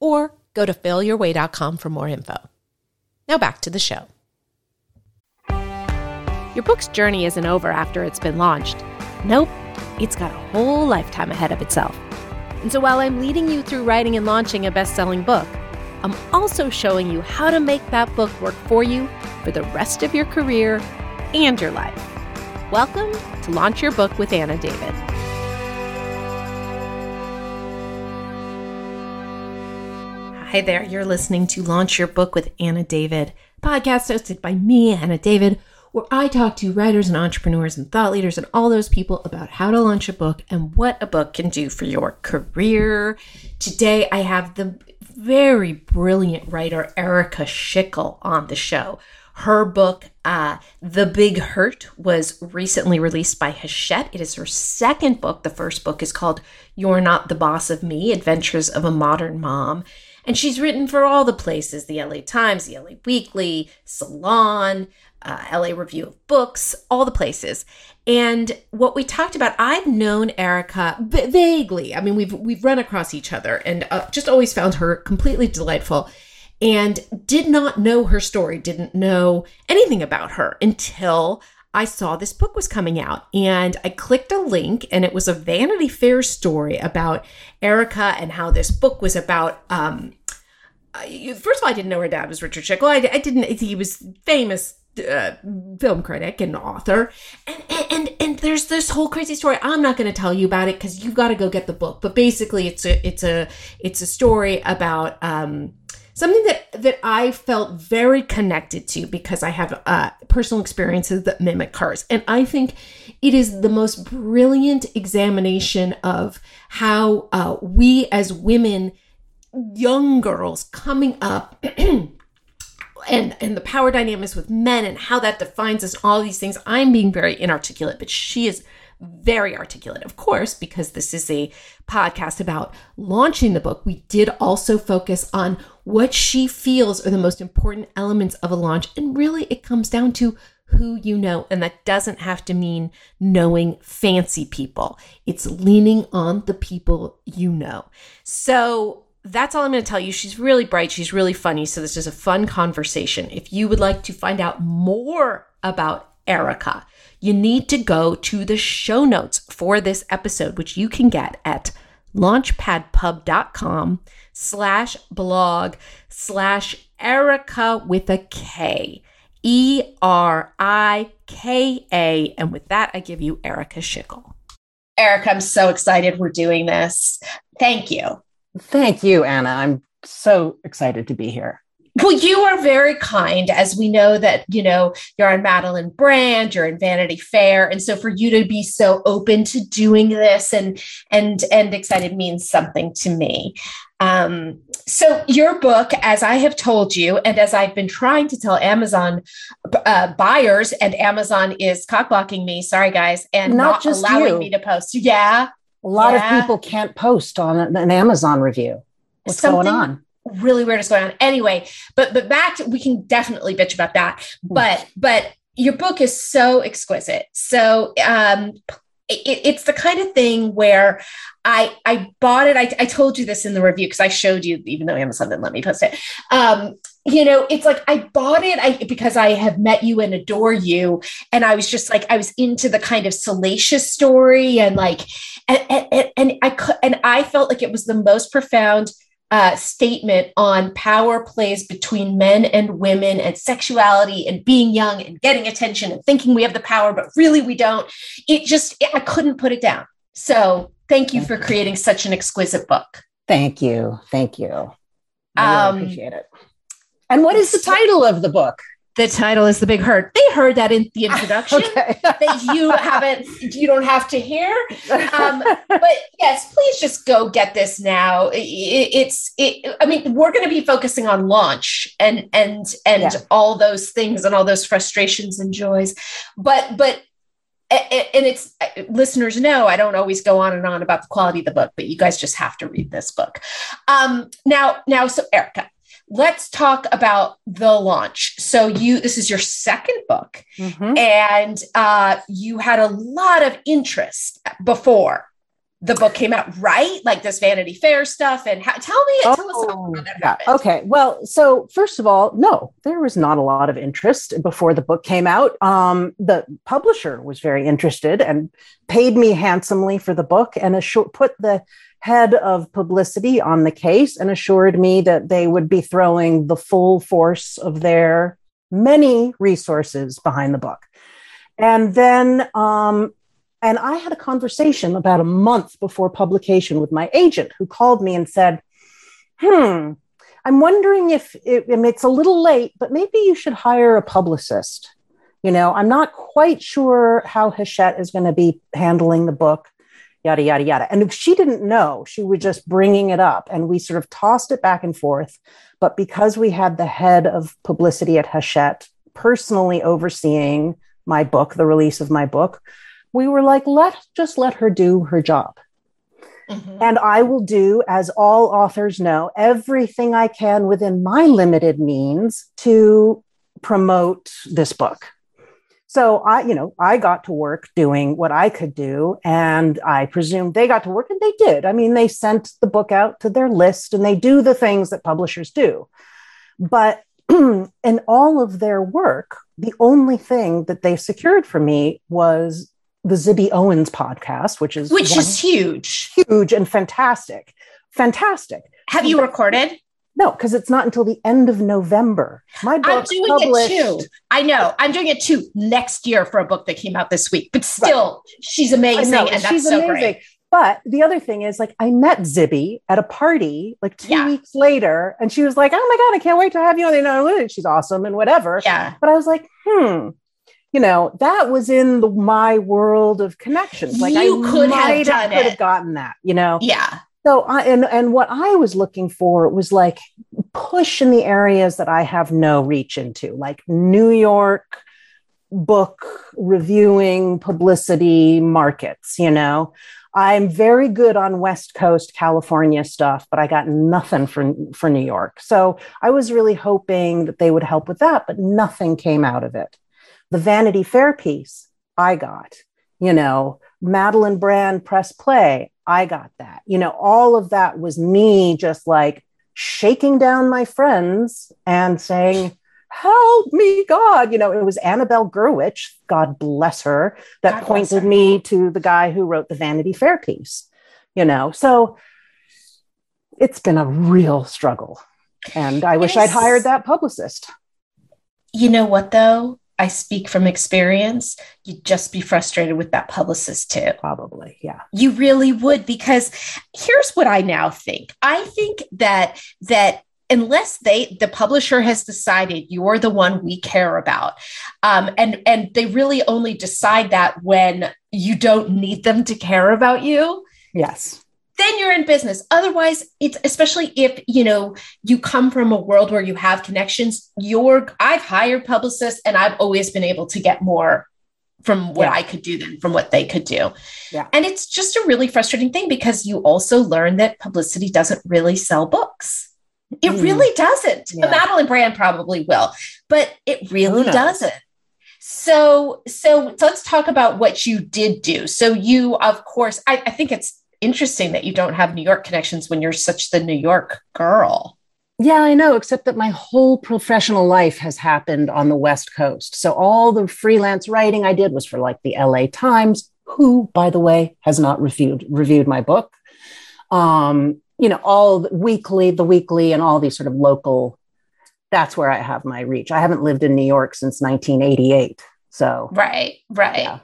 or go to failyourway.com for more info. Now back to the show. Your book's journey isn't over after it's been launched. Nope, it's got a whole lifetime ahead of itself. And so while I'm leading you through writing and launching a best selling book, I'm also showing you how to make that book work for you for the rest of your career and your life. Welcome to Launch Your Book with Anna David. Hi there, you're listening to Launch Your Book with Anna David, podcast hosted by me, Anna David, where I talk to writers and entrepreneurs and thought leaders and all those people about how to launch a book and what a book can do for your career. Today, I have the very brilliant writer Erica Schickel on the show. Her book, uh, The Big Hurt, was recently released by Hachette. It is her second book. The first book is called You're Not the Boss of Me Adventures of a Modern Mom. And she's written for all the places the LA Times, the LA Weekly, Salon, uh, LA Review of Books, all the places. And what we talked about, I've known Erica v- vaguely. I mean, we've we've run across each other, and uh, just always found her completely delightful. And did not know her story, didn't know anything about her until I saw this book was coming out and I clicked a link and it was a Vanity Fair story about Erica and how this book was about um, first of all, I didn't know her dad was Richard Schickel. I, I didn't. He was famous uh, film critic and author, and, and and and there's this whole crazy story. I'm not going to tell you about it because you've got to go get the book. But basically, it's a it's a it's a story about. Um, something that that I felt very connected to because I have uh, personal experiences that mimic hers, and I think it is the most brilliant examination of how uh, we as women young girls coming up and and the power dynamics with men and how that defines us all these things i'm being very inarticulate but she is very articulate of course because this is a podcast about launching the book we did also focus on what she feels are the most important elements of a launch and really it comes down to who you know. And that doesn't have to mean knowing fancy people, it's leaning on the people you know. So that's all I'm going to tell you. She's really bright. She's really funny. So this is a fun conversation. If you would like to find out more about Erica, you need to go to the show notes for this episode, which you can get at launchpadpub.com slash blog slash Erica with a K. E R I K A. And with that, I give you Erica Schickel. Erica, I'm so excited we're doing this. Thank you. Thank you, Anna. I'm so excited to be here. Well, you are very kind, as we know that, you know, you're on Madeleine Brand, you're in Vanity Fair. And so for you to be so open to doing this and and and excited means something to me. Um, so your book, as I have told you, and as I've been trying to tell Amazon uh, buyers, and Amazon is cockblocking me, sorry guys, and not, not just allowing you. me to post. Yeah. A lot yeah. of people can't post on an Amazon review. What's Something going on? Really weird is going on. Anyway, but but back to, we can definitely bitch about that. Hmm. But but your book is so exquisite. So um it, it's the kind of thing where I I bought it. I, I told you this in the review because I showed you, even though Amazon didn't let me post it. Um, you know, it's like I bought it I, because I have met you and adore you, and I was just like I was into the kind of salacious story and like, and and, and I could and I felt like it was the most profound uh, statement on power plays between men and women and sexuality and being young and getting attention and thinking we have the power, but really we don't. It just, I couldn't put it down. So thank you for creating such an exquisite book. Thank you. Thank you. I really um, appreciate it. And what is the title of the book? The title is The Big Hurt. They heard that in the introduction. okay. that you haven't, you don't have to hear. Um, but yes, please just go get this now. It, it's, it, I mean, we're going to be focusing on launch and and and Yeah. all those things and all those frustrations and joys. But but and it's listeners know I don't always go on and on about the quality of the book, but you guys just have to read this book. Um, now, now, so Erica, let's talk about the launch. So you, this is your second book, Mhm. and uh, you had a lot of interest before the book came out, right? Like this Vanity Fair stuff. And how, tell me, tell us how, Oh, that yeah. happened. Okay. Well, so first of all, no, there was not a lot of interest before the book came out. Um, the publisher was very interested and paid me handsomely for the book and assur- put the head of publicity on the case and assured me that they would be throwing the full force of their many resources behind the book. And then, um, and I had a conversation about a month before publication with my agent who called me and said, Hmm, I'm wondering if it, it's a little late, but maybe you should hire a publicist. You know, I'm not quite sure how Hachette is going to be handling the book, yada, yada, yada. And if she didn't know, she was just bringing it up. And we sort of tossed it back and forth. But because we had the head of publicity at Hachette personally overseeing my book, the release of my book, we were like, let just let her do her job. Mhm. And I will do, as all authors know, everything I can within my limited means to promote this book. So I, you know, I got to work doing what I could do, and I presume they got to work, and they did. I mean, they sent the book out to their list, and they do the things that publishers do. But in all of their work, the only thing that they secured for me was the Zibby Owens podcast, which is Which is huge. huge and fantastic. Fantastic. Have you recorded? No, because it's not until the end of November. My I'm book's doing published. it too. I know. I'm doing it too next year for a book that came out this week. But still, she's amazing, know, and that's she's so amazing. great. But the other thing is, like, I met Zibby at a party like two Yeah. weeks later, and she was like, "Oh my god, I can't wait to have you on the analytics. She's awesome and whatever." Yeah. But I was like, "Hmm." You know, that was in the, my world of connections. Like You I could have might done could it. have gotten that. You know, Yeah. So I and and what I was looking for was like push in the areas that I have no reach into, like New York book reviewing publicity markets, you know. I'm very good on West Coast California stuff, but I got nothing for for New York. So I was really hoping that they would help with that, but nothing came out of it. The Vanity Fair piece I got, you know, Madeleine Brand press play, I got that. You know, all of that was me just like shaking down my friends and saying, Help me, God. You know, it was Annabelle Gurwitch, God bless her, that God pointed her. me to the guy who wrote the Vanity Fair piece, you know. So it's been a real struggle. And I wish I'd hired that publicist. You know what, though? I speak from experience. You'd just be frustrated with that publicist, too. Probably. Yeah. You really would, because here's what I now think. I think that that unless they the publisher has decided you're the one we care about, um, and and they really only decide that when you don't need them to care about you, Yes. Then you're in business. Otherwise, it's especially if you know you come from a world where you have connections. You're I've hired publicists, and I've always been able to get more from what Yeah. I could do than from what they could do. Yeah. And it's just a really frustrating thing because you also learn that publicity doesn't really sell books. It Mm. really doesn't. Yeah. Madeleine Brand probably will, but it really doesn't. So, so so let's talk about what you did do. So you, of course, I, I think it's interesting that you don't have New York connections when you're such the New York girl. Yeah, I know, except that my whole professional life has happened on the West Coast. So all the freelance writing I did was for like the LA Times, who, by the way, has not reviewed reviewed my book. Um, you know, all the weekly, the weekly, and all these sort of local. That's where I have my reach. I haven't lived in New York since 1988. So Right, right. Yeah.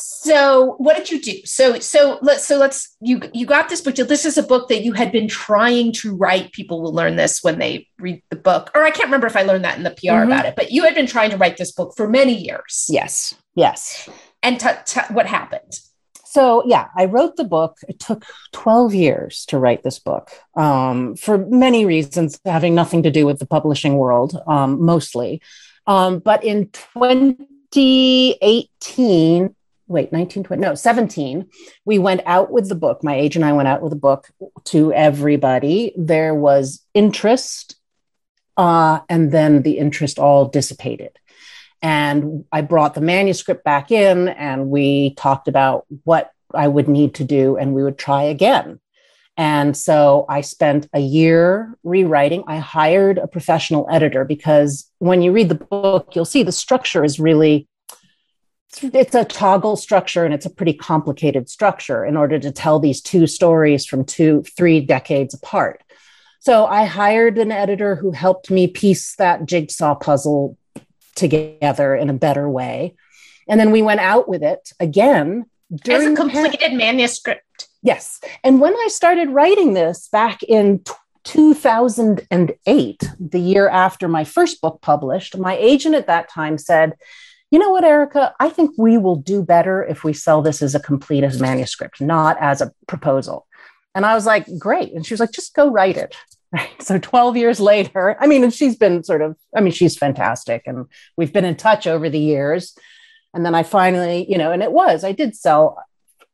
So what did you do? So so let's so let's you you got this book. This is a book that you had been trying to write. People will learn this when they read the book. Or I can't remember if I learned that in the PR mm-hmm. about it, but you had been trying to write this book for many years. Yes. Yes. And t- t- what happened? So yeah, I wrote the book. It took 12 years to write this book um, for many reasons, having nothing to do with the publishing world, um, mostly. Um, but in 2018, wait 1920 no 17 we went out with the book. My agent and i went out with the book to everybody. There was interest uh, and then the interest all dissipated. And i brought the manuscript back in and we talked about what i would need to do and we would try again. And so i spent a year rewriting. I hired a professional editor because when you read the book you'll see the structure is really it's a toggle structure and it's a pretty complicated structure in order to tell these two stories from two three decades apart. So i hired an editor who helped me piece that jigsaw puzzle together in a better way. And then we went out with it again during as a completed pan- manuscript. Yes. And when i started writing this back in t- 2008 the year after my first book published my agent at that time said you know what, Erica? I think we will do better if we sell this as a complete as manuscript, not as a proposal. And I was like, great. And she was like, just go write it. Right. So 12 years later, I mean, and she's been sort of, I mean, she's fantastic. And we've been in touch over the years. And then I finally, you know, and it was, I did sell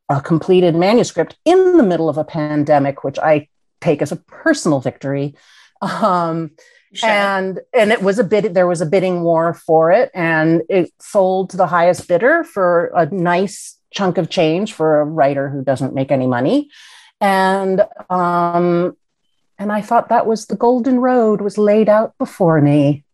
a completed manuscript in the middle of a pandemic, which I take as a personal victory. Um, Sure. And and it was a bid there was a bidding war for it and it sold to the highest bidder for a nice chunk of change for a writer who doesn't make any money. And um and I thought that was the golden road was laid out before me.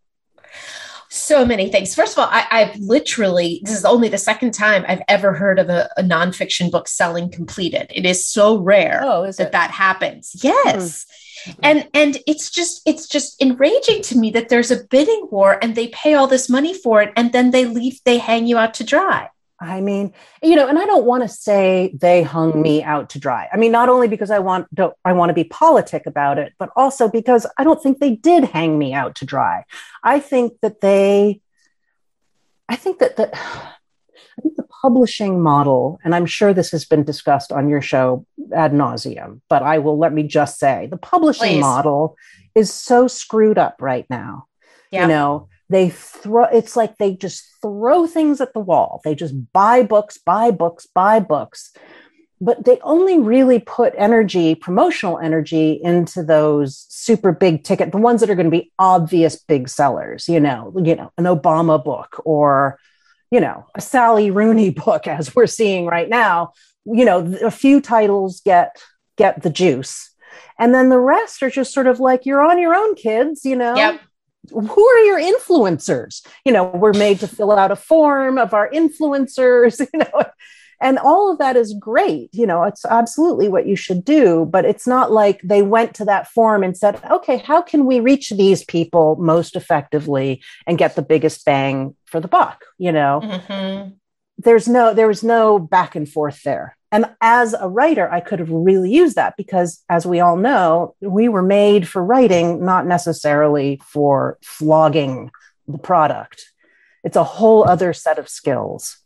So many things. First of all, I, have literally, this is only the second time I've ever heard of a, a nonfiction book selling completed. It is so rare oh, is that it? that happens. Yes. Mm and and it's just it's just enraging to me that there's a bidding war and they pay all this money for it and then they leave they hang you out to dry I mean, you know, and I don't want to say they hung me out to dry. I mean, not only because I want don't I want to be politic about it, but also because I don't think they did hang me out to dry. I think that they I think that that I think the publishing model, and I'm sure this has been discussed on your show ad nauseum, but I will let me just say the publishing Please. model is so screwed up right now. Yeah. You know, they throw it's like they just throw things at the wall. They just buy books, buy books, buy books. But they only really put energy, promotional energy into those super big ticket, the ones that are going to be obvious big sellers, you know, you know, an Obama book or you know, a Sally Rooney book, as we're seeing right now, you know, a few titles get get the juice. And then the rest are just sort of like, you're on your own, kids, you know. Yep. Who are your influencers? You know, we're made to fill out a form of our influencers, you know, and all of that is great you know it's absolutely what you should do but it's not like they went to that form and said okay how can we reach these people most effectively and get the biggest bang for the buck? You know? Mm-hmm. there's no there was no back and forth there. And as a writer i could have really used that because as we all know we were made for writing not necessarily for flogging the product. It's a whole other set of skills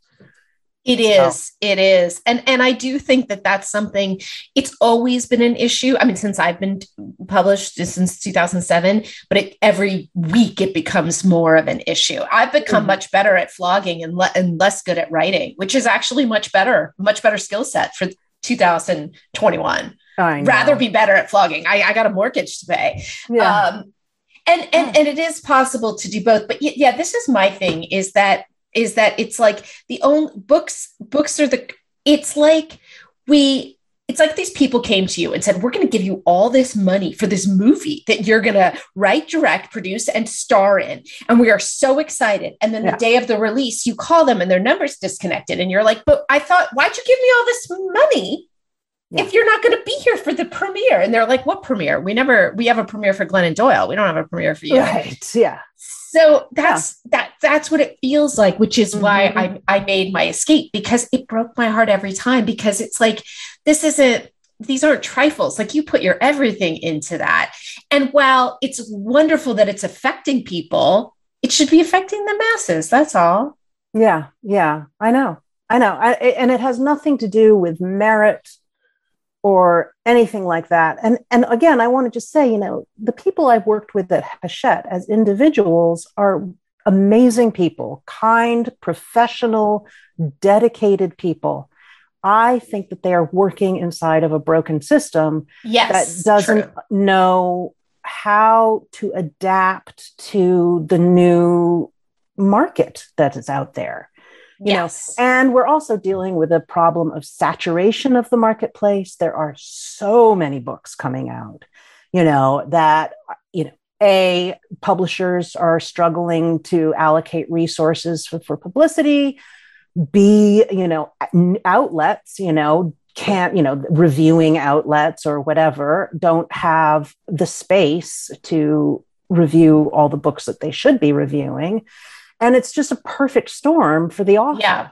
it is. So. It is. And and I do think that that's something it's always been an issue. I mean since I've been published since 2007, but it, every week it becomes more of an issue. I've become mm-hmm. much better at flogging and, le- and less good at writing, which is actually much better, much better skill set for 2021. Rather be better at flogging. I, I got a mortgage to pay. Yeah. Um, and and and it is possible to do both but yeah this is my thing is that is that it's like the only books books are the it's like we it's like these people came to you and said we're going to give you all this money for this movie that you're going to write direct produce and star in and we are so excited and then yeah. the day of the release you call them and their numbers disconnected and you're like but i thought why'd you give me all this money yeah. if you're not going to be here for the premiere? And they're like, what premiere? We never, we have a premiere for Glennon Doyle. We don't have a premiere for you. Right. Yeah. So that's yeah. that that's what it feels like, which is mm-hmm. why I I made my escape because it broke my heart every time because it's like this isn't these aren't trifles. Like you put your everything into that. And while it's wonderful that it's affecting people, it should be affecting the masses. That's all. Yeah. Yeah. I know. I know. I, and it has nothing to do with merit or anything like that. And and again, I want to just say, you know, the people I've worked with at Hachette as individuals are amazing people, kind, professional, dedicated people. I think that they are working inside of a broken system yes, that doesn't true. know how to adapt to the new market that is out there you yes. know and we're also dealing with a problem of saturation of the marketplace. There are so many books coming out you know that you know a publishers are struggling to allocate resources for, for publicity. B you know outlets you know can't you know reviewing outlets or whatever don't have the space to review all the books that they should be reviewing and it's just a perfect storm for the author. Yeah.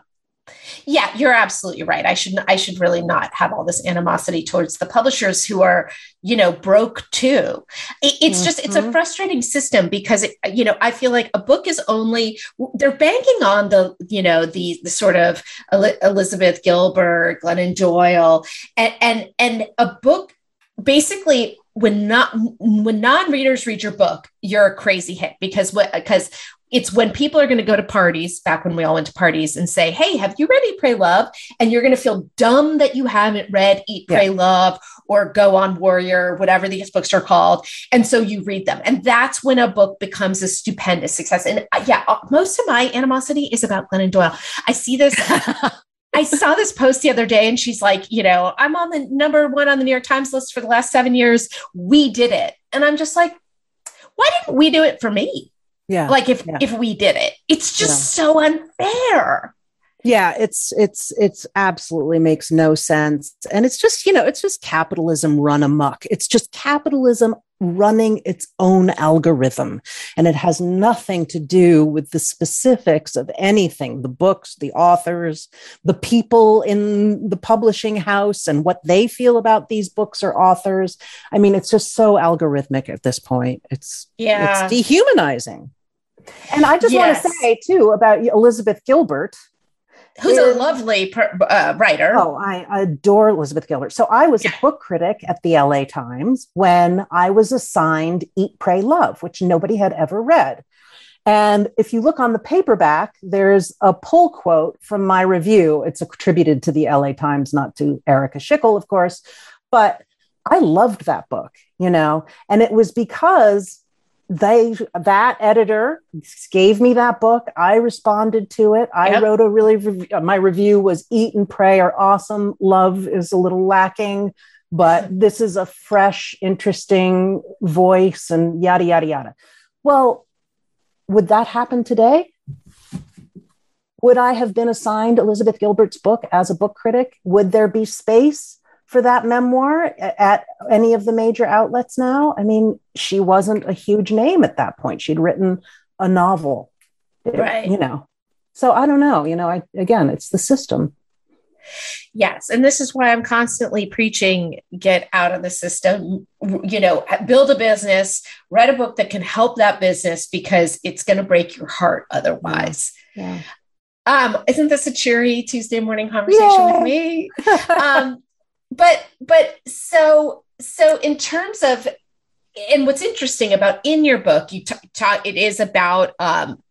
Yeah, you're absolutely right. I should I should really not have all this animosity towards the publishers who are, you know, broke too. It, it's mm-hmm. just it's a mm-hmm. frustrating system because it, you know I feel like a book is only they're banking on the you know the the sort of Elizabeth Gilbert, Glennon Doyle, and and and a book basically when not when non-readers read your book you're a crazy hit because what because it's when people are going to go to parties back when we all went to parties and say hey have you read eat pray love and you're going to feel dumb that you haven't read eat pray yeah. love or go on warrior whatever these books are called and so you read them and that's when a book becomes a stupendous success and uh, yeah uh, most of my animosity is about glennon doyle i see this I saw this post the other day and she's like, you know, I'm on the number one on the New York Times list for the last seven years. We did it. And I'm just like, why didn't we do it for me? Yeah. Like if yeah. if we did it. It's just yeah. so unfair. Yeah, it's it's it's absolutely makes no sense. And it's just, you know, it's just capitalism run amok. It's just capitalism running its own algorithm. And it has nothing to do with the specifics of anything the books, the authors, the people in the publishing house, and what they feel about these books or authors. I mean, it's just so algorithmic at this point. It's, yeah. it's dehumanizing. And I just yes. want to say, too, about Elizabeth Gilbert who's is, a lovely per, uh, writer. Oh, I adore Elizabeth Gilbert. So I was yeah. a book critic at the LA Times when I was assigned Eat, Pray, Love, which nobody had ever read. And if you look on the paperback, there's a pull quote from my review. It's attributed to the LA Times, not to Erica Schickel, of course. But I loved that book, you know, and it was because they that editor gave me that book. I responded to it. I yep. wrote a really uh, my review was eat and pray are awesome. Love is a little lacking but this is a fresh interesting voice and yada yada yada. Well would that happen today? Would i have been assigned elizabeth gilbert's book as a book critic? Would there be space for that memoir at any of the major outlets now. I mean, she wasn't a huge name at that point. She'd written a novel, right? You know, so I don't know. You know, I again, it's the system. Yes, and this is why I'm constantly preaching: get out of the system. You know, build a business, write a book that can help that business because it's going to break your heart otherwise. Yeah. Um, isn't this a cheery Tuesday morning conversation Yay! with me? um, but but so so in terms of and what's interesting about in your book you talk it is about um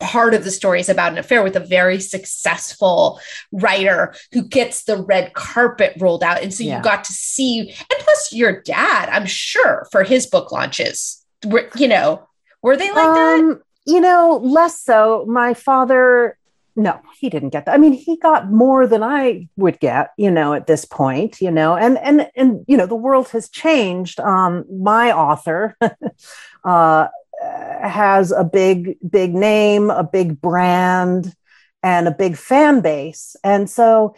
part of the story is about an affair with a very successful writer who gets the red carpet rolled out. And so yeah. you got to see and plus your dad i'm sure for his book launches. Were you know were they like um, that you know less so. My father no he didn't get that. I mean he got more than i would get you know at this point you know and and and you know the world has changed. Um my author uh has a big big name a big brand and a big fan base. And so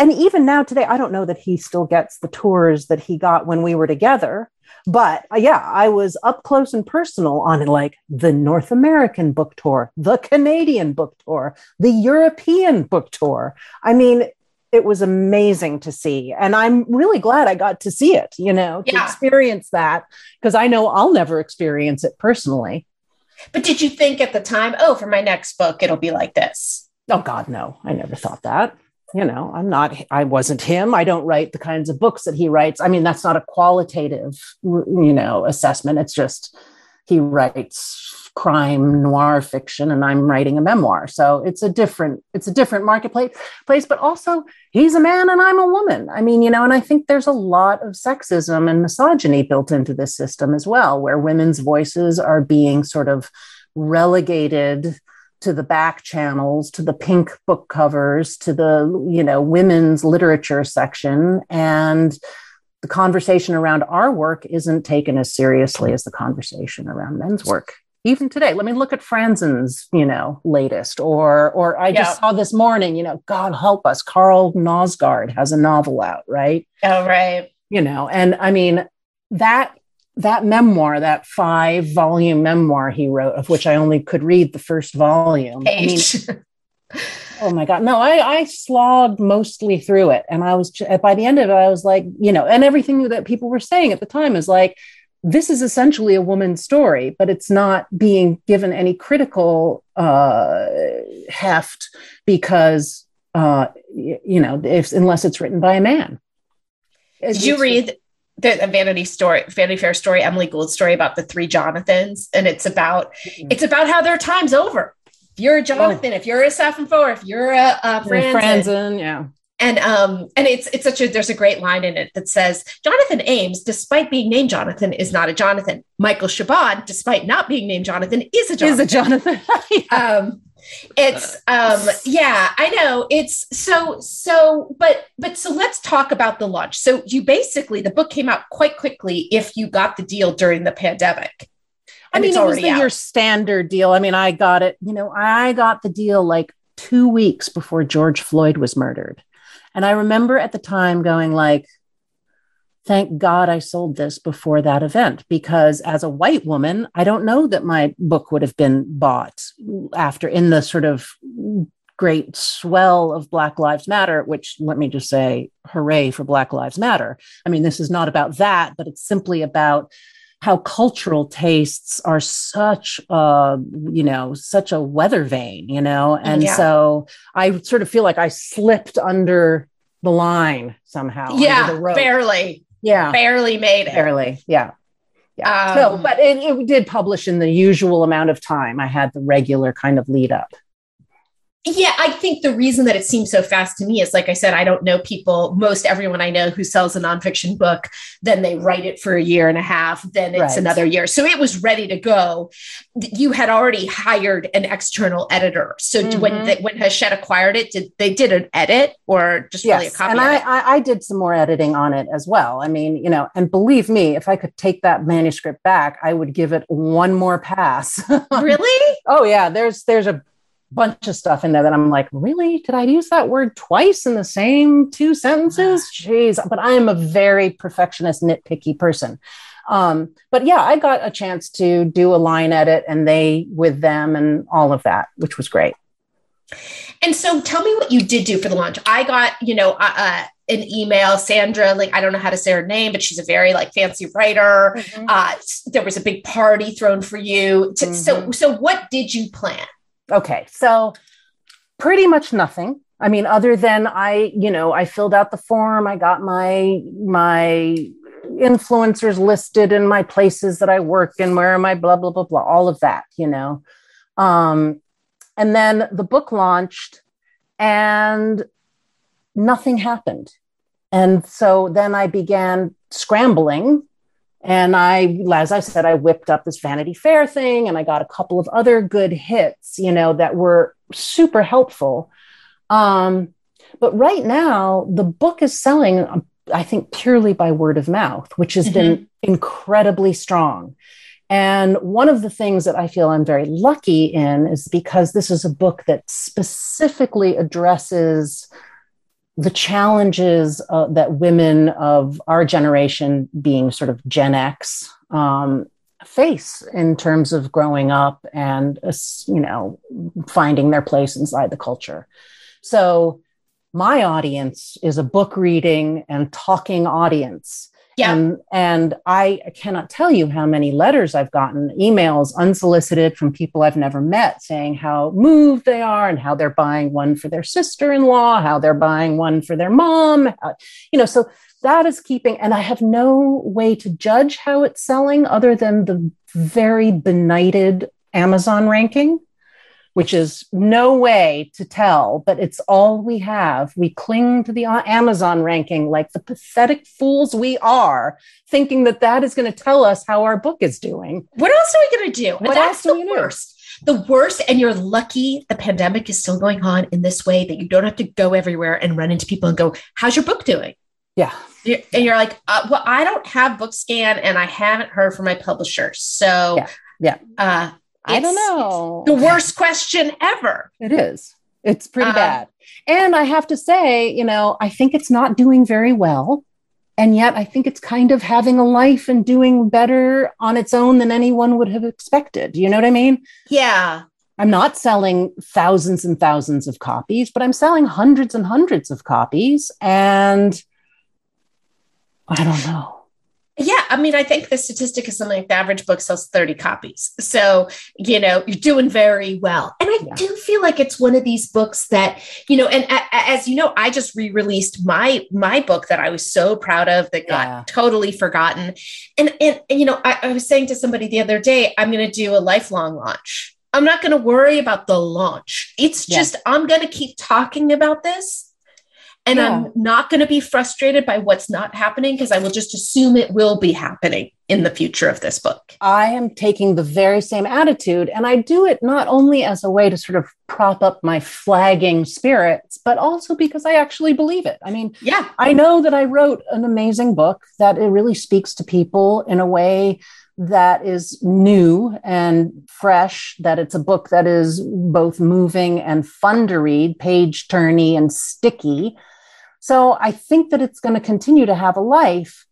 and even now today, I don't know that he still gets the tours that he got when we were together. But uh, yeah, I was up close and personal on like the North American book tour, the Canadian book tour, the European book tour. I mean, it was amazing to see. And I'm really glad I got to see it, you know, to yeah. experience that because I know I'll never experience it personally. But did you think at the time, oh, for my next book, it'll be like this? Oh, God, no. I never thought that you know i'm not i wasn't him. I don't write the kinds of books that he writes. I mean that's not a qualitative you know assessment. It's just he writes crime noir fiction and i'm writing a memoir. So it's a different it's a different marketplace place but also he's a man and i'm a woman. I mean you know and i think there's a lot of sexism and misogyny built into this system as well where women's voices are being sort of relegated to the back channels, to the pink book covers, to the, you know, women's literature section. And the conversation around our work isn't taken as seriously as the conversation around men's work. Even today, let me look at Franzen's, you know, latest, or or I just yeah. saw this morning, you know, God help us, Karl Knausgaard has a novel out, right? Oh, right. You know, and I mean that that memoir, that five volume memoir he wrote, of which I only could read the first volume. Page. I mean, oh my God. No, I, I slogged mostly through it. And I was, by the end of it, I was like, you know, and everything that people were saying at the time is like, this is essentially a woman's story, but it's not being given any critical uh, heft because, uh, you know, if, unless it's written by a man. Did you read the Vanity story, Vanity Fair story, Emily Gould story about the three Jonathans, and it's about mm-hmm. it's about how their time's over. If you're a Jonathan, oh. if you're a Foer, if you're a, a Franzen, yeah. And um, and it's it's such a there's a great line in it that says Jonathan Ames, despite being named Jonathan, is not a Jonathan. Michael Chabon, despite not being named Jonathan, is a Jonathan. Is a Jonathan. yeah. um, it's um yeah i know it's so so but but so let's talk about the launch. So you basically the book came out quite quickly if you got the deal during the pandemic. I mean it was the, your standard deal. I mean i got it you know i got the deal like two weeks before george floyd was murdered. And i remember at the time going like thank God I sold this before that event because as a white woman, I don't know that my book would have been bought after in the sort of great swell of Black Lives Matter, which let me just say, hooray for Black Lives Matter. I mean, this is not about that, but it's simply about how cultural tastes are such a you know such a weather vane you know and yeah. so i sort of feel like i slipped under the line somehow yeah barely yeah. Barely made it. Barely. Yeah. Yeah. Um, so but it, it did publish in the usual amount of time. I had the regular kind of lead up yeah, I think the reason that it seems so fast to me is like I said, I don't know people, most everyone I know who sells a nonfiction book, then they write it for a year and a half, then it's right. another year. So it was ready to go. You had already hired an external editor. So mm-hmm. when the, when Hachette acquired it, did they did an edit or just yes. really a copy? And I, I, I did some more editing on it as well. I mean, you know, and believe me, if I could take that manuscript back, I would give it one more pass. really? oh yeah. There's there's a bunch of stuff in there that I'm like, really? Did I use that word twice in the same two sentences? Jeez. But I am a very perfectionist, nitpicky person. Um, but yeah, I got a chance to do a line edit and they with them and all of that, which was great. And so tell me what you did do for the launch. I got, you know, uh, uh, an email, Sandra, like, I don't know how to say her name, but she's a very like fancy writer. Mm-hmm. Uh, there was a big party thrown for you. To, mm-hmm. So, so what did you plan? Okay. So pretty much nothing. I mean, other than I, you know, I filled out the form, I got my my influencers listed and my places that I work and where am I, blah, blah, blah, blah, all of that, you know. Um, and then the book launched and nothing happened. And so then I began scrambling and I, as I said, I whipped up this Vanity Fair thing and I got a couple of other good hits, you know, that were super helpful. Um, but right now, the book is selling, I think, purely by word of mouth, which has mm-hmm. been incredibly strong. And one of the things that I feel I'm very lucky in is because this is a book that specifically addresses the challenges uh, that women of our generation, being sort of Gen X, um, face in terms of growing up and uh, you know finding their place inside the culture. So my audience is a book reading and talking audience. Yeah. And, and I cannot tell you how many letters I've gotten, emails unsolicited from people I've never met saying how moved they are and how they're buying one for their sister in law, how they're buying one for their mom. you know, so that is keeping, and I have no way to judge how it's selling other than the very benighted Amazon ranking which is no way to tell, but it's all we have. We cling to the Amazon ranking like the pathetic fools we are, thinking that that is going to tell us how our book is doing. What else are we going to do? What That's else the worst. The worst, and you're lucky the pandemic is still going on in this way that you don't have to go everywhere and run into people and go, How's your book doing? Yeah. And you're like, uh, Well, I don't have Bookscan and I haven't heard from my publisher. So, yeah. Yeah. Uh, I don't know. The worst question ever. It is. It's pretty uh, bad. And I have to say, you know, I think it's not doing very well. And yet I think it's kind of having a life and doing better on its own than anyone would have expected. You know what I mean? Yeah. I'm not selling thousands and thousands of copies, but I'm selling hundreds and hundreds of copies. And I don't know. Yeah, I mean, I think the statistic is something like the average book sells 30 copies. So, you know, you're doing very well. And I yeah. do feel like it's one of these books that, you know, and a, as you know, I just re-released my my book that I was so proud of that got yeah. totally forgotten. And, and, and you know, I, I was saying to somebody the other day, I'm going to do a lifelong launch. I'm not going to worry about the launch. It's yeah. just I'm going to keep talking about this and yeah. I'm not going to be frustrated by what's not happening because I will just assume it will be happening in the future of this book. I am taking the very same attitude. And I do it not only as a way to sort of prop up my flagging spirits, but also because I actually believe it. I mean, yeah, I know that I wrote an amazing book that it really speaks to people in a way that is new and fresh, that it's a book that is both moving and fun to read, page turny and sticky. So I think that it's going to continue to have a life.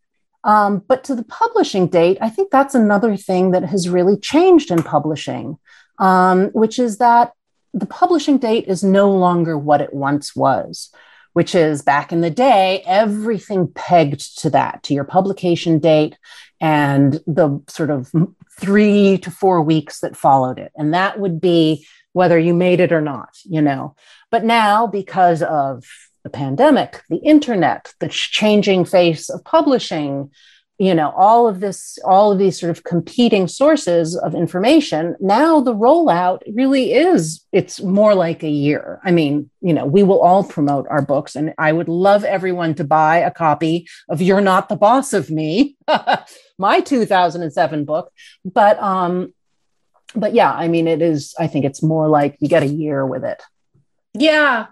Um, but to the publishing date, I think that's another thing that has really changed in publishing, um, which is that the publishing date is no longer what it once was, which is back in the day, everything pegged to that, to your publication date and the sort of three to four weeks that followed it. And that would be whether you made it or not, you know. But now, because of the pandemic, the internet, the changing face of publishing, you know, all of this, all of these sort of competing sources of information. Now the rollout really is, it's more like a year. I mean, you know, we will all promote our books, and I would love everyone to buy a copy of You're Not the Boss of Me, my 2007 book. But, um, but yeah, I mean, it is, I think it's more like you get a year with it. Yeah,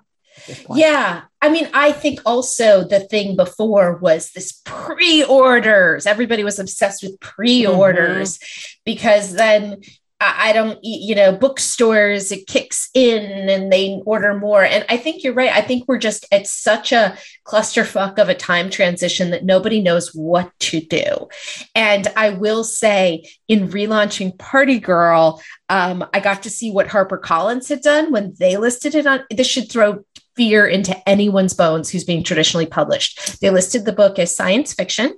yeah. I mean, I think also the thing before was this pre orders. Everybody was obsessed with pre orders mm-hmm. because then I don't, you know, bookstores, it kicks in and they order more. And I think you're right. I think we're just at such a clusterfuck of a time transition that nobody knows what to do. And I will say, in relaunching Party Girl, um, I got to see what HarperCollins had done when they listed it on. This should throw fear into anyone's bones who's being traditionally published. They listed the book as science fiction.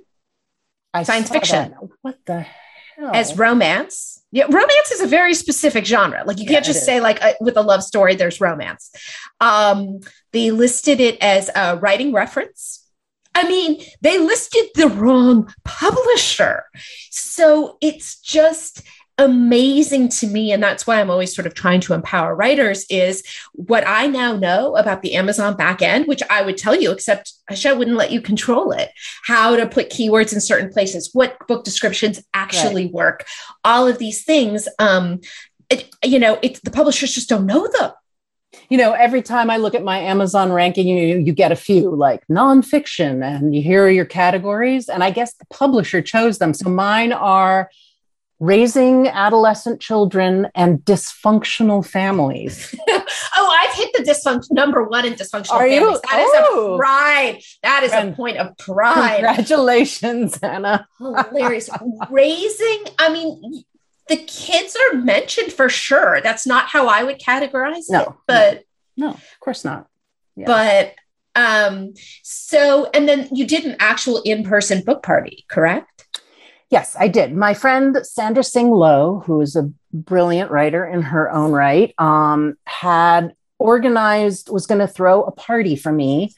I science fiction. That. What the hell? As romance. Yeah, romance is a very specific genre. Like you can't just say like uh, with a love story there's romance. Um, they listed it as a writing reference. I mean, they listed the wrong publisher. So it's just amazing to me and that's why i'm always sort of trying to empower writers is what i now know about the amazon backend which i would tell you except i wouldn't let you control it how to put keywords in certain places what book descriptions actually right. work all of these things um it, you know it's the publishers just don't know them you know, every time I look at my Amazon ranking, you, you get a few like nonfiction, and you hear your categories. And I guess the publisher chose them. So mine are raising adolescent children and dysfunctional families. oh, I've hit the dysfunction number one in dysfunctional Are you? families. That is Oh. a pride. That is a point of pride. Congratulations, Anna. Hilarious. Raising, I mean, the kids are mentioned for sure. That's not how I would categorize it. No, But No, of course not. Yeah. but um so and then you did an actual in-person book party, correct? Yes, I did. My friend Sandra Tsing Loh, who is a brilliant writer in her own right, um, had organized, was going to throw a party for me.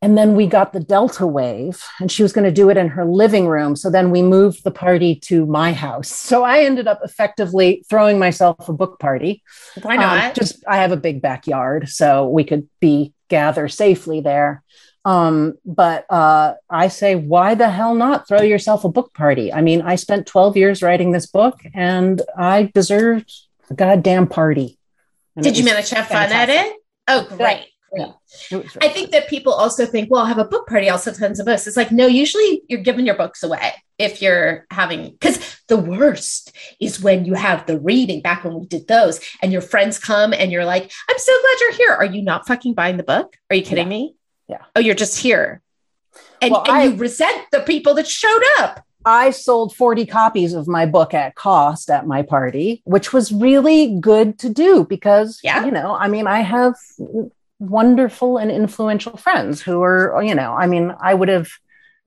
And then we got the Delta wave, and she was going to do it in her living room. So then we moved the party to my house. So I ended up effectively throwing myself a book party. Why Um, not? just I have a big backyard, so we could be gather safely there. Um, but uh, I say, why the hell not throw yourself a book party? I mean, I spent 12 years writing this book, and I deserved a goddamn party. And did you manage to have fun at it? Oh, great. Yeah. It was I think that people also think, well, I'll have a book party, I'll sell tons of books. It's like, no, usually you're giving your books away if you're having, because the worst is when you have the reading back when we did those and your friends come and you're like, I'm so glad you're here. Are you not fucking buying the book? Are you kidding Yeah. me? Yeah. Oh, you're just here. And, Well, and I- you resent the people that showed up. I sold 40 copies of my book at cost at my party, which was really good to do because, Yeah. you know, I mean, I have wonderful and influential friends who are, you know, I mean, I would have,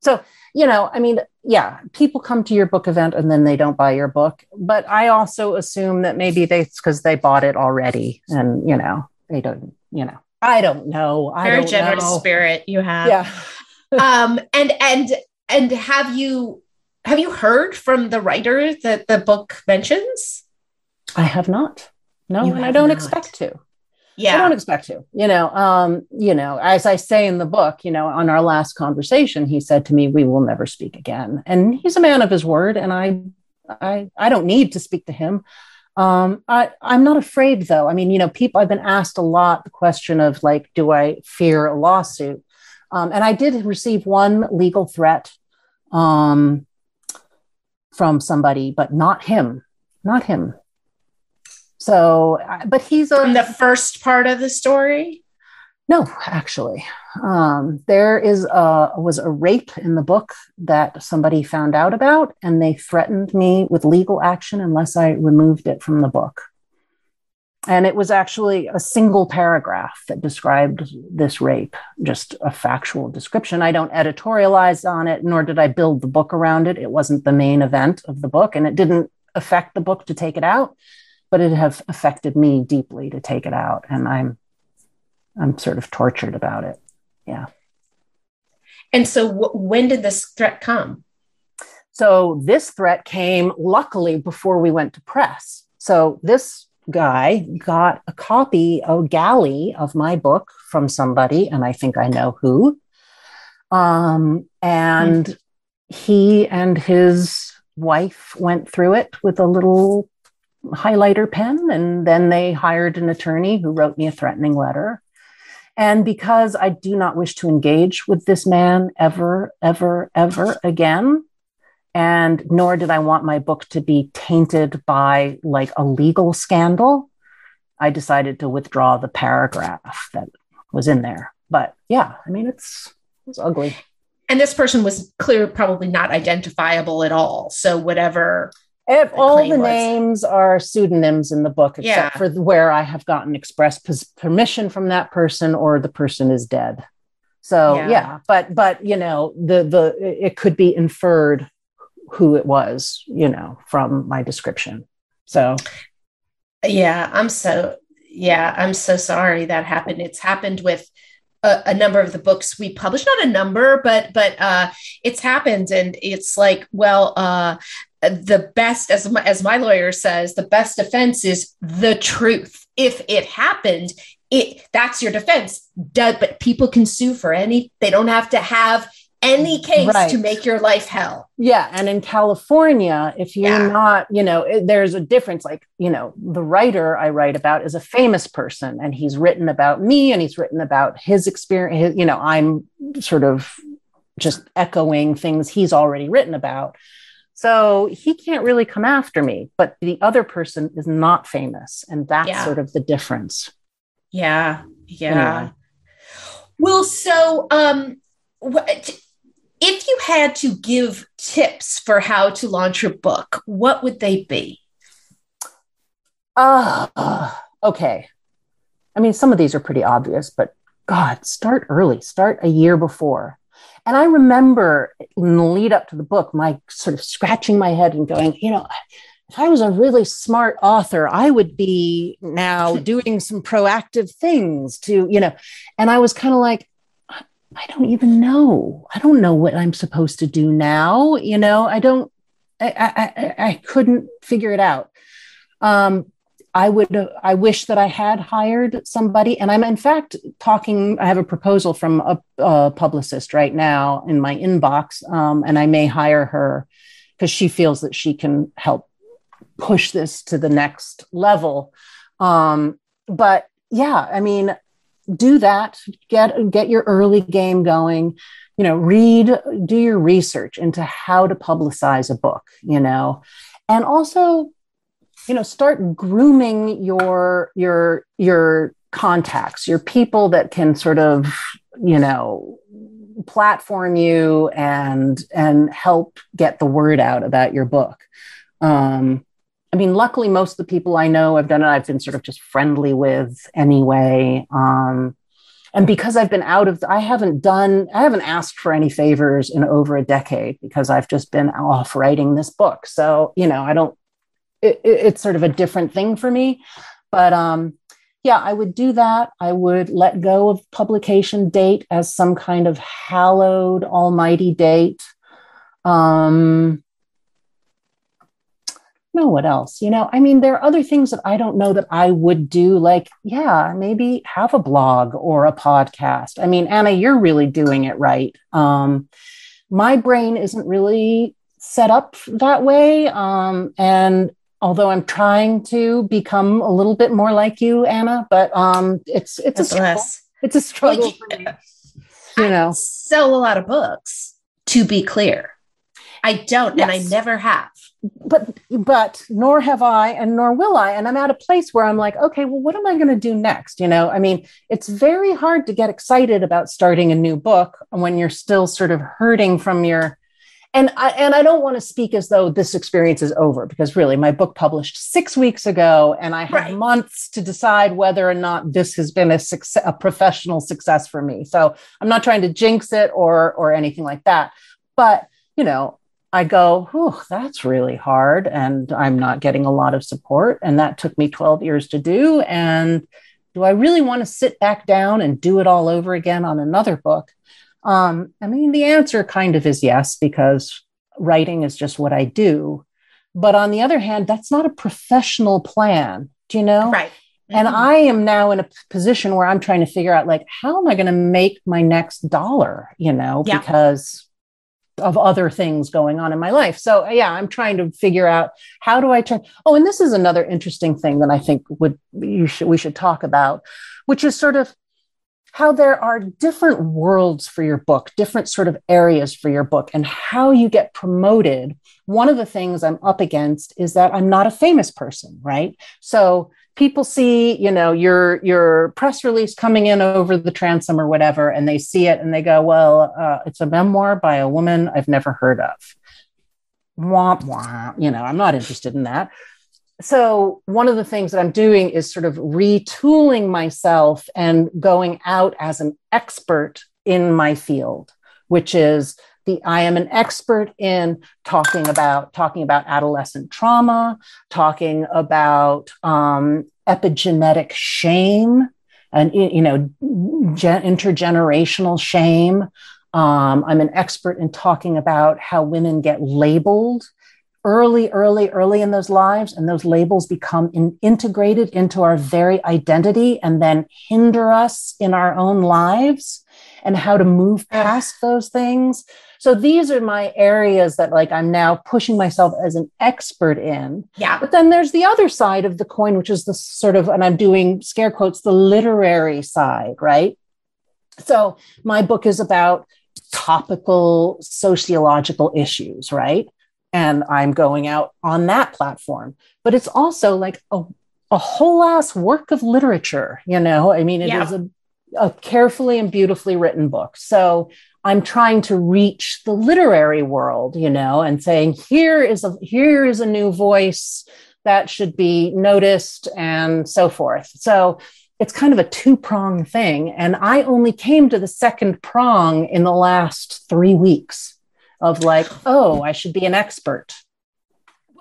so, you know, I mean, yeah, people come to your book event and then they don't buy your book. But I also assume that maybe they, it's because they bought it already and, you know, they don't, you know, I don't know. I Very don't generous know. spirit you have. Yeah. um and and and have you have you heard from the writer that the book mentions I have not. No, You and I don't not. expect to. Yeah. I don't expect to. You know, um, you know, as I say in the book, you know, on our last conversation, he said to me, "We will never speak again." And he's a man of his word, and I, I, I don't need to speak to him. Um, I, I'm not afraid, though. I mean, you know, people. I've been asked a lot the question of like, do I fear a lawsuit? Um, and I did receive one legal threat um, from somebody, but not him, not him. So, but he's a from the first part of the story no, actually, um, there is a was a rape in the book that somebody found out about, and they threatened me with legal action unless I removed it from the book. And it was actually a single paragraph that described this rape, just a factual description. I don't editorialize on it, nor did I build the book around it. It wasn't the main event of the book, and it didn't affect the book to take it out, but it have affected me deeply to take it out, and I'm I'm sort of tortured about it. Yeah. and so w- when did this threat come So this threat came luckily before we went to press. So this guy got a copy, a galley of my book from somebody, and I think I know who. Um, and he and his wife went through it with a little highlighter pen, and then they hired an attorney who wrote me a threatening letter. And because I do not wish to engage with this man ever, ever, ever again, and nor did I want my book to be tainted by like a legal scandal, I decided to withdraw the paragraph that was in there. But yeah, I mean, it's it's ugly. and this person was clear probably not identifiable at all so whatever If all the was- names are pseudonyms in the book, except Yeah. for where I have gotten express permission from that person or the person is dead. So Yeah. yeah, but but you know the the it could be inferred who it was, you know, from my description. So Yeah, I'm so yeah, I'm so sorry that happened. It's happened with a, a number of the books we published, not a number, but but uh it's happened and it's like, well, uh the best as my, as my lawyer says, the best defense is the truth. If it happened, it that's your defense. Do, but people can sue for any they don't have to have any case Right. to make your life hell. Yeah, and in California, if you're Yeah. not, you know, it- there's a difference. Like, you know, the writer I write about is a famous person, and he's written about me, and he's written about his experience. His, you know, I'm sort of just echoing things he's already written about. So he can't really come after me, but the other person is not famous. And that's Yeah. sort of the difference. Yeah. Yeah. Anyway. Well, so um what if you had to give tips for how to launch your book, what would they be? Ah, okay. I mean, some of these are pretty obvious, but God, start early, start a year before. And I remember in the lead up to the book, my sort of scratching my head and going, you know, if I was a really smart author, I would be now doing some proactive things to, you know, and I was kind of like, I don't even know. I don't know what I'm supposed to do now. You know, I don't, I, I, I couldn't figure it out. Um, I would, I wish that I had hired somebody. And I'm, in fact, talking, I have a proposal from a, a publicist right now in my inbox, um, and I may hire her because she feels that she can help push this to the next level. Um, but yeah, I mean, do that, get, get your early game going, you know, read, do your research into how to publicize a book, you know, and also, you know start grooming your your your contacts your people that can sort of you know platform you and and help get the word out about your book. Um i mean luckily most of the people i know i've done it. I've been sort of just friendly with anyway. Um and because i've been out of i haven't done i haven't asked for any favors in over a decade because i've just been off writing this book. So you know i don't it, it- it's sort of a different thing for me. But um, yeah, I would do that. I would let go of publication date as some kind of hallowed almighty date. Um, no, what else? You know, I mean, there are other things that I don't know that I would do, like, yeah, maybe have a blog or a podcast. I mean, Anna, you're really doing it right. Um, my brain isn't really set up that way. Um, and although I'm trying to become a little bit more like you, Anna, but um, it's it's a struggle. less. It's a struggle Well, for me. You know, sell a lot of books, to be clear. I don't, and I never have. but but nor have I, and nor will I. And I'm at a place where I'm like, okay, well, what am I going to do next? You know, I mean, it's very hard to get excited about starting a new book when you're still sort of hurting from your. And I and I don't want to speak as though this experience is over because really, my book published six weeks ago, and I have Right. months to decide whether or not this has been a success, a professional success for me. So I'm not trying to jinx it or or anything like that. But you know, I go, oh, that's really hard. And I'm not getting a lot of support. And that took me 12 years to do. And do I really want to sit back down and do it all over again on another book? Um, I mean, the answer kind of is yes, because writing is just what I do. But on the other hand, that's not a professional plan. Do you know? Right. And Mhm. I am now in a position where I'm trying to figure out like how am I going to make my next dollar, you know, Yeah. because of other things going on in my life. So yeah, I'm trying to figure out how do I turn Oh, and this is another interesting thing that I think would you should we should talk about, which is sort of how there are different worlds for your book, different sort of areas for your book, and how you get promoted. One of the things I'm up against is that I'm not a famous person, right? So people see, you know, your your press release coming in over the transom or whatever, and they see it and they go, "Well, uh, it's a memoir by a woman I've never heard of." Womp womp. You know, I'm not interested in that so one of the things that i'm doing is sort of retooling myself and going out as an expert in my field which is the i am an expert in talking about talking about adolescent trauma talking about um, epigenetic shame and you know gen- intergenerational shame. Um, i'm an expert in talking about how women get labeled early, early, early in those lives, and those labels become in, integrated into our very identity and then hinder us in our own lives and how to move past those things. So these are my areas that like I'm now pushing myself as an expert in. Yeah. But then there's the other side of the coin, which is the sort of, and I'm doing scare quotes, the literary side, right? So my book is about topical sociological issues, right? And I'm going out on that platform. But it's also like a, a whole ass work of literature, you know? I mean, it yeah. is a, a carefully and beautifully written book. So I'm trying to reach the literary world, you know, and saying, here is a here is a new voice that should be noticed and so forth. So it's kind of a two prong thing. And I only came to the second prong in the last three weeks of like, oh, I should be an expert.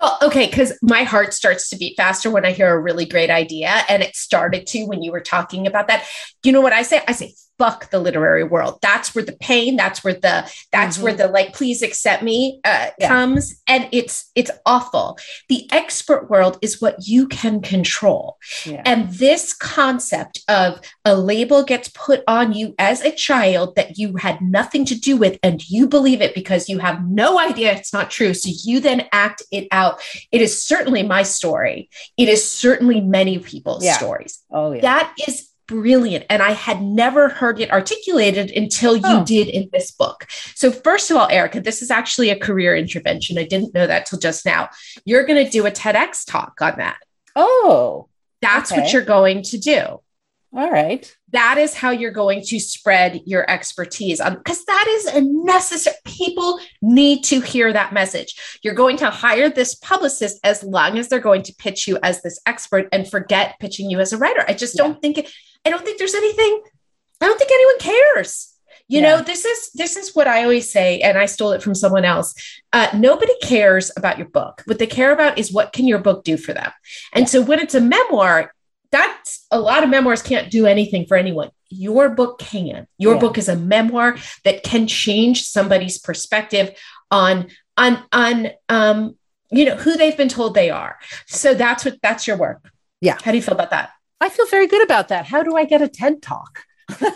Well, okay, because my heart starts to beat faster when I hear a really great idea. And it started to when you were talking about that. You know what I say? I say, fuck the literary world. That's where the pain, that's where the, that's mm-hmm. where the like, please accept me uh, yeah. comes. And it's, it's awful. The expert world is what you can control. Yeah. And this concept of a label gets put on you as a child that you had nothing to do with, and you believe it because you have no idea it's not true. So you then act it out. It is certainly my story. It is certainly many people's yeah. stories. Oh, yeah. That is brilliant. And I had never heard it articulated until you oh. did in this book. So, first of all, Erika, this is actually a career intervention. I didn't know that till just now. You're going to do a TEDx talk on that. Oh, that's okay. what you're going to do. All right. That is how you're going to spread your expertise on because that is a necessary people need to hear that message. You're going to hire this publicist as long as they're going to pitch you as this expert and forget pitching you as a writer. I just yeah. don't think it, I don't think there's anything, I don't think anyone cares. You yeah. know, this is this is what I always say, and I stole it from someone else. Uh, nobody cares about your book. What they care about is what can your book do for them. And yeah. so when it's a memoir, that's a lot of memoirs can't do anything for anyone. Your book can. Your yeah. book is a memoir that can change somebody's perspective on on on um you know who they've been told they are. So that's what that's your work. Yeah. How do you feel about that? I feel very good about that. How do I get a TED talk?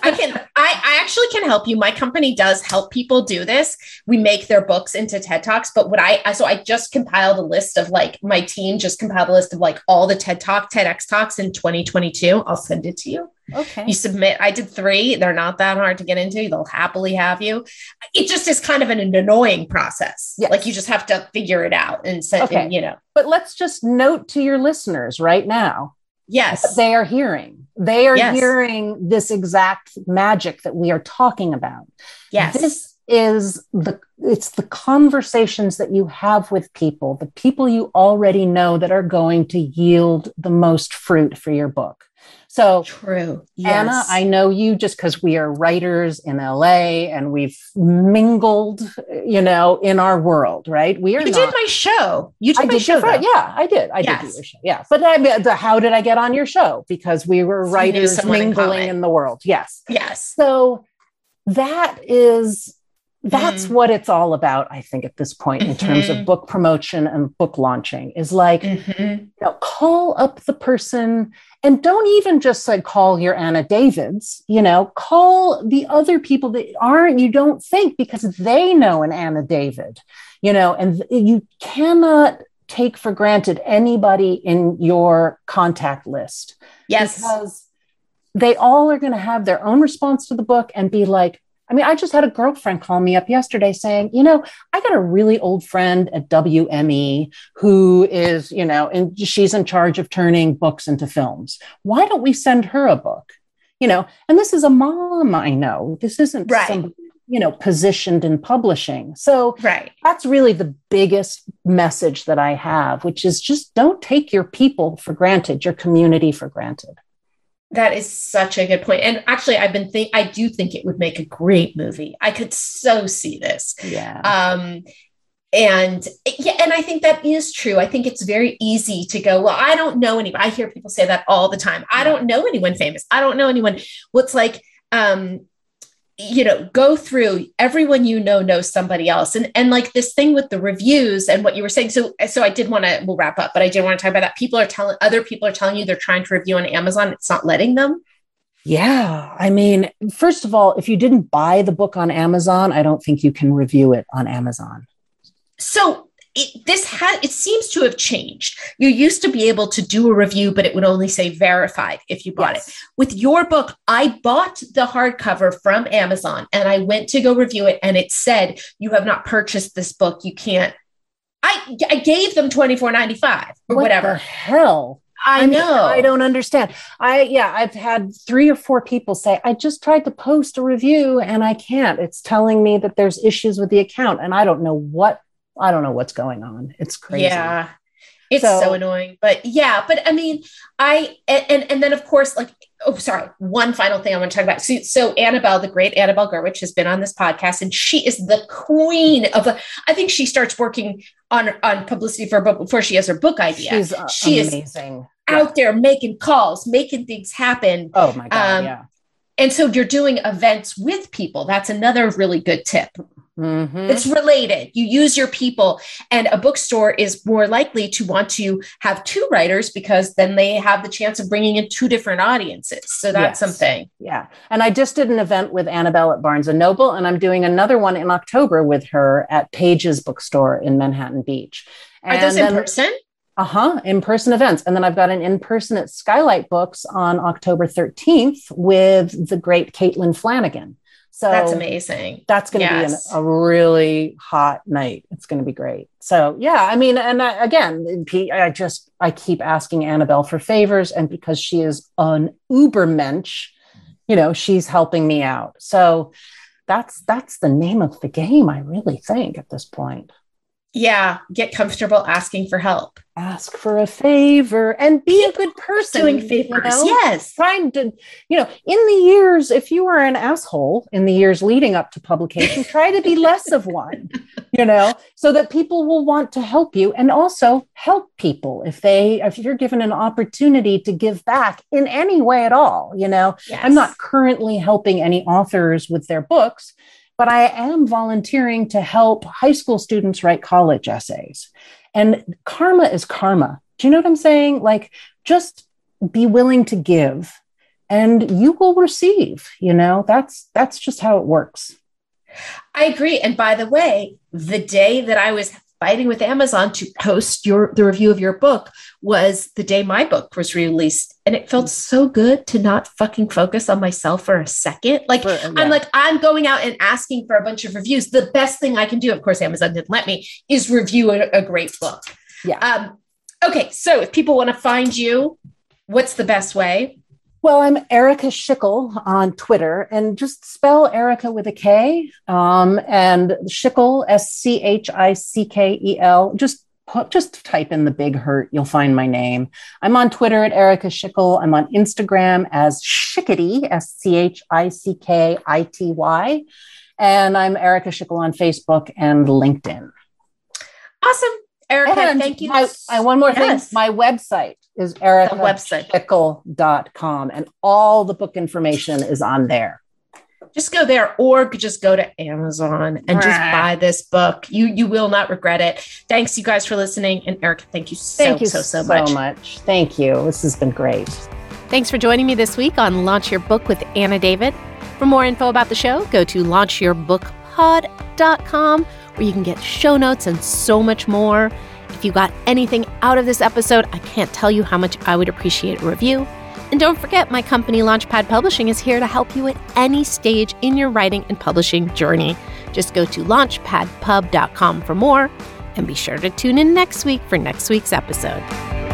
I can I, I actually can help you. My company does help people do this. We make their books into TED Talks, but what I so I just compiled a list of like my team just compiled a list of like all the TED Talk, TEDx talks in 2022. I'll send it to you. Okay. You submit. I did three. They're not that hard to get into. They'll happily have you. It just is kind of an, annoying process. Yes. Like you just have to figure it out and send, okay. And, you know. But let's just note to your listeners right now Yes. They are hearing. They are yes. hearing this exact magic that we are talking about. Yes. This is the it's the conversations that you have with people, the people you already know that are going to yield the most fruit for your book. So true. Yes. Anna, I know you just because we are writers in LA and we've mingled, you know, in our world, right? We are. You not, did my show. You did I my did show. yeah, I did. I yes. did do your show. Yeah, but I mean, the, how did I get on your show? Because we were writers mingling in, in the world. Yes. Yes. So that is that's mm. what it's all about i think at this point in mm-hmm. terms of mm-hmm. book promotion and book launching is like mm-hmm. you know, call up the person and don't even just like call your anna davids you know call the other people that aren't you don't think because they know an anna david you know and you cannot take for granted anybody in your contact list yes because they all are going to have their own response to the book and be like I mean, I just had a girlfriend call me up yesterday saying, you know, I got a really old friend at WME who is, you know, and she's in charge of turning books into films. Why don't we send her a book? You know, and this is a mom I know. This isn't right. some, you know, positioned in publishing. So right. that's really the biggest message that I have, which is just don't take your people for granted, your community for granted. That is such a good point. And actually, I've been think I do think it would make a great movie. I could so see this. Yeah. Um, and yeah, and I think that is true. I think it's very easy to go, well, I don't know anybody. I hear people say that all the time. I don't know anyone famous. I don't know anyone. What's like, um, you know go through everyone you know knows somebody else. And and like this thing with the reviews and what you were saying. So so i did want to we'll wrap up but i did want to talk about that. People are telling other people are telling you they're trying to review on amazon. It's not letting them. Yeah. I mean first of all if you didn't buy the book on amazon i don't think you can review it on amazon. So it, this has it seems to have changed. You used to be able to do a review, but it would only say verified if you bought yes. it. With your book, I bought the hardcover from Amazon and I went to go review it, and it said you have not purchased this book. You can't. I, I gave them twenty four ninety five or What whatever. the hell? I, mean, know. I don't understand. I yeah, I've had three or four people say I just tried to post a review and I can't. It's telling me that there's issues with the account and I don't know what I don't know what's going on. It's crazy. Yeah. It's so, So- annoying. But yeah, but I mean, I and, and then of course, like, oh sorry, one final thing I want to talk about. So, so Annabelle, the great Annabelle Gurwitch, has been on this podcast and she is the queen of the I think she starts working on on publicity for a book before she has her book idea. She's uh, She is amazing. Yeah. out there making calls, making things happen. Oh my god, um, yeah. And so you're doing events with people. That's another really good tip. Mhm. It's related. You use your people, and a bookstore is more likely to want to have two writers because then they have the chance of bringing in two different audiences. So that's Yes. something. Yeah. And I just did an event with Annabelle at Barnes and Noble, and I'm doing another one in October with her at Page's bookstore in Manhattan Beach. Are those in then- person? Uh-huh, in-person events. And then I've got an in-person at Skylight Books on October 13th with the great Caitlin Flanagan. So That's amazing. That's going to Yes. be an, a really hot night. It's going to be great. So yeah, I mean, and I, again, I just I keep asking Annabelle for favors, and because she is an ubermensch, you know, she's helping me out. So that's that's the name of the game. I really think at this point. Yeah, get comfortable asking for help. Ask for a favor and be a good person. Doing you favors. know? Yes. trying to, you know, in the years, if you were an asshole in the years leading up to publication, try to be less of one, you know, so that people will want to help you and also help people if they, if you're given an opportunity to give back in any way at all, you know. Yes. I'm not currently helping any authors with their books, but I am volunteering to help high school students write college essays. And karma is karma. Do you know what I'm saying? Like, just be willing to give and you will receive you know that's that's just how it works I agree. And by the way, the day that I was fighting with Amazon to post your the review of your book was the day my book was released. And it felt so good to not fucking focus on myself for a second. Like For- yeah. I'm like, I'm going out and asking for a bunch of reviews. The best thing I can do, of course, Amazon didn't let me, is review a, a great book. Yeah. Um, okay. So if people want to find you, what's the best way? Well i'm erika schickel on twitter and just spell erika with a k um, and schickel s-c-h-i-c-k-e-l just put, just type in the big hurt you'll find my name i'm on twitter at erika schickel i'm on instagram as schickity s-c-h-i-c-k-i-t-y and i'm erika schickel on facebook and linkedin Awesome. Erika, and thank you. my, I, one more Yes. thing my website is The erika website. Schickel.com, and all the book information is on there. Just go there or just go to amazon and just buy this book. You you will not regret it. Thanks you guys for listening. And erika thank you so thank you so so much. much. Thank you. This has been great. Thanks for joining me this week on launch your book with anna david. For more info about the show go to launchyourbookpod.com where you can get show notes and so much more if you got anything out of this episode i can't tell you how much i would appreciate a review and don't forget, my company Launchpad Publishing is here to help you at any stage in your writing and publishing journey. Just go to launchpadpub.com for more and be sure to tune in next week for next week's episode.